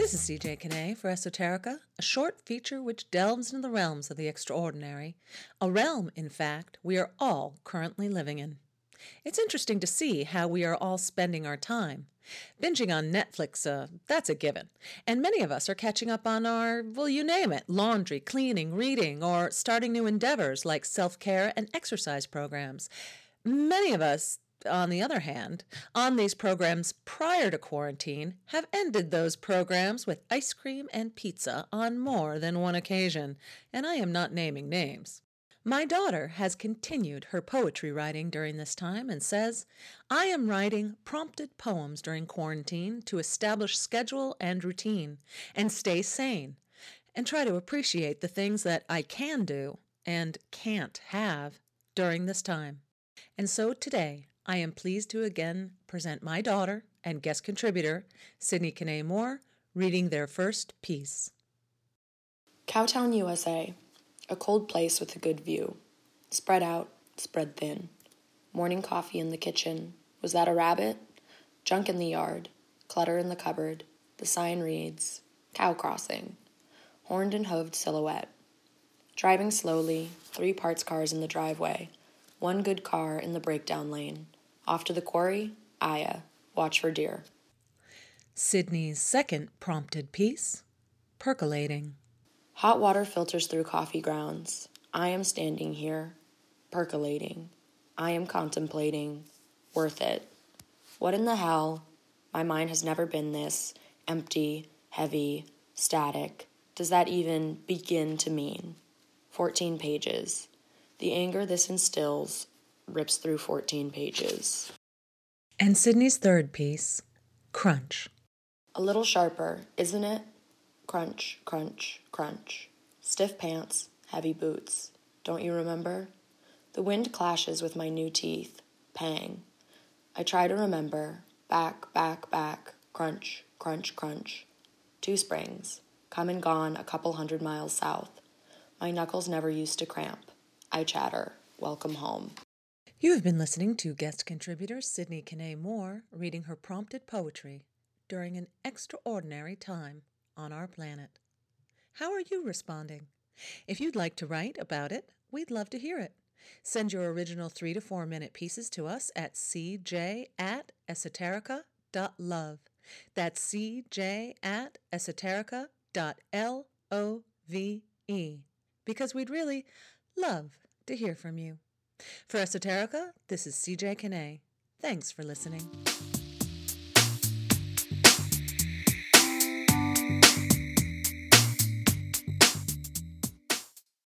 This is CJ Kinney for Esoterica, a short feature which delves into the realms of the extraordinary, a realm, in fact, we are all currently living in. It's interesting to see how we are all spending our time. Binging on Netflix, uh, that's a given. And many of us are catching up on our, well, you name it laundry, cleaning, reading, or starting new endeavors like self care and exercise programs. Many of us, on the other hand, on these programs prior to quarantine, have ended those programs with ice cream and pizza on more than one occasion, and I am not naming names. My daughter has continued her poetry writing during this time and says, I am writing prompted poems during quarantine to establish schedule and routine and stay sane and try to appreciate the things that I can do and can't have during this time. And so today, I am pleased to again present my daughter and guest contributor, Sydney Kinney Moore, reading their first piece. Cowtown, USA, a cold place with a good view. Spread out, spread thin. Morning coffee in the kitchen. Was that a rabbit? Junk in the yard. Clutter in the cupboard. The sign reads Cow crossing. Horned and hooved silhouette. Driving slowly, three parts cars in the driveway. One good car in the breakdown lane. Off to the quarry, Aya. Watch for deer. Sydney's second prompted piece Percolating. Hot water filters through coffee grounds. I am standing here, percolating. I am contemplating. Worth it. What in the hell? My mind has never been this empty, heavy, static. Does that even begin to mean? 14 pages. The anger this instills rips through 14 pages. And Sydney's third piece Crunch. A little sharper, isn't it? Crunch, crunch, crunch. Stiff pants, heavy boots. Don't you remember? The wind clashes with my new teeth. Pang. I try to remember. Back, back, back. Crunch, crunch, crunch. Two springs. Come and gone a couple hundred miles south. My knuckles never used to cramp. I chatter. Welcome home. You have been listening to guest contributor Sydney Kinney Moore reading her prompted poetry during an extraordinary time on our planet. How are you responding? If you'd like to write about it, we'd love to hear it. Send your original three to four minute pieces to us at cj at esoterica.love. That's cj at esoterica.love. Because we'd really love to hear from you. For Esoterica, this is CJ Kinney. Thanks for listening.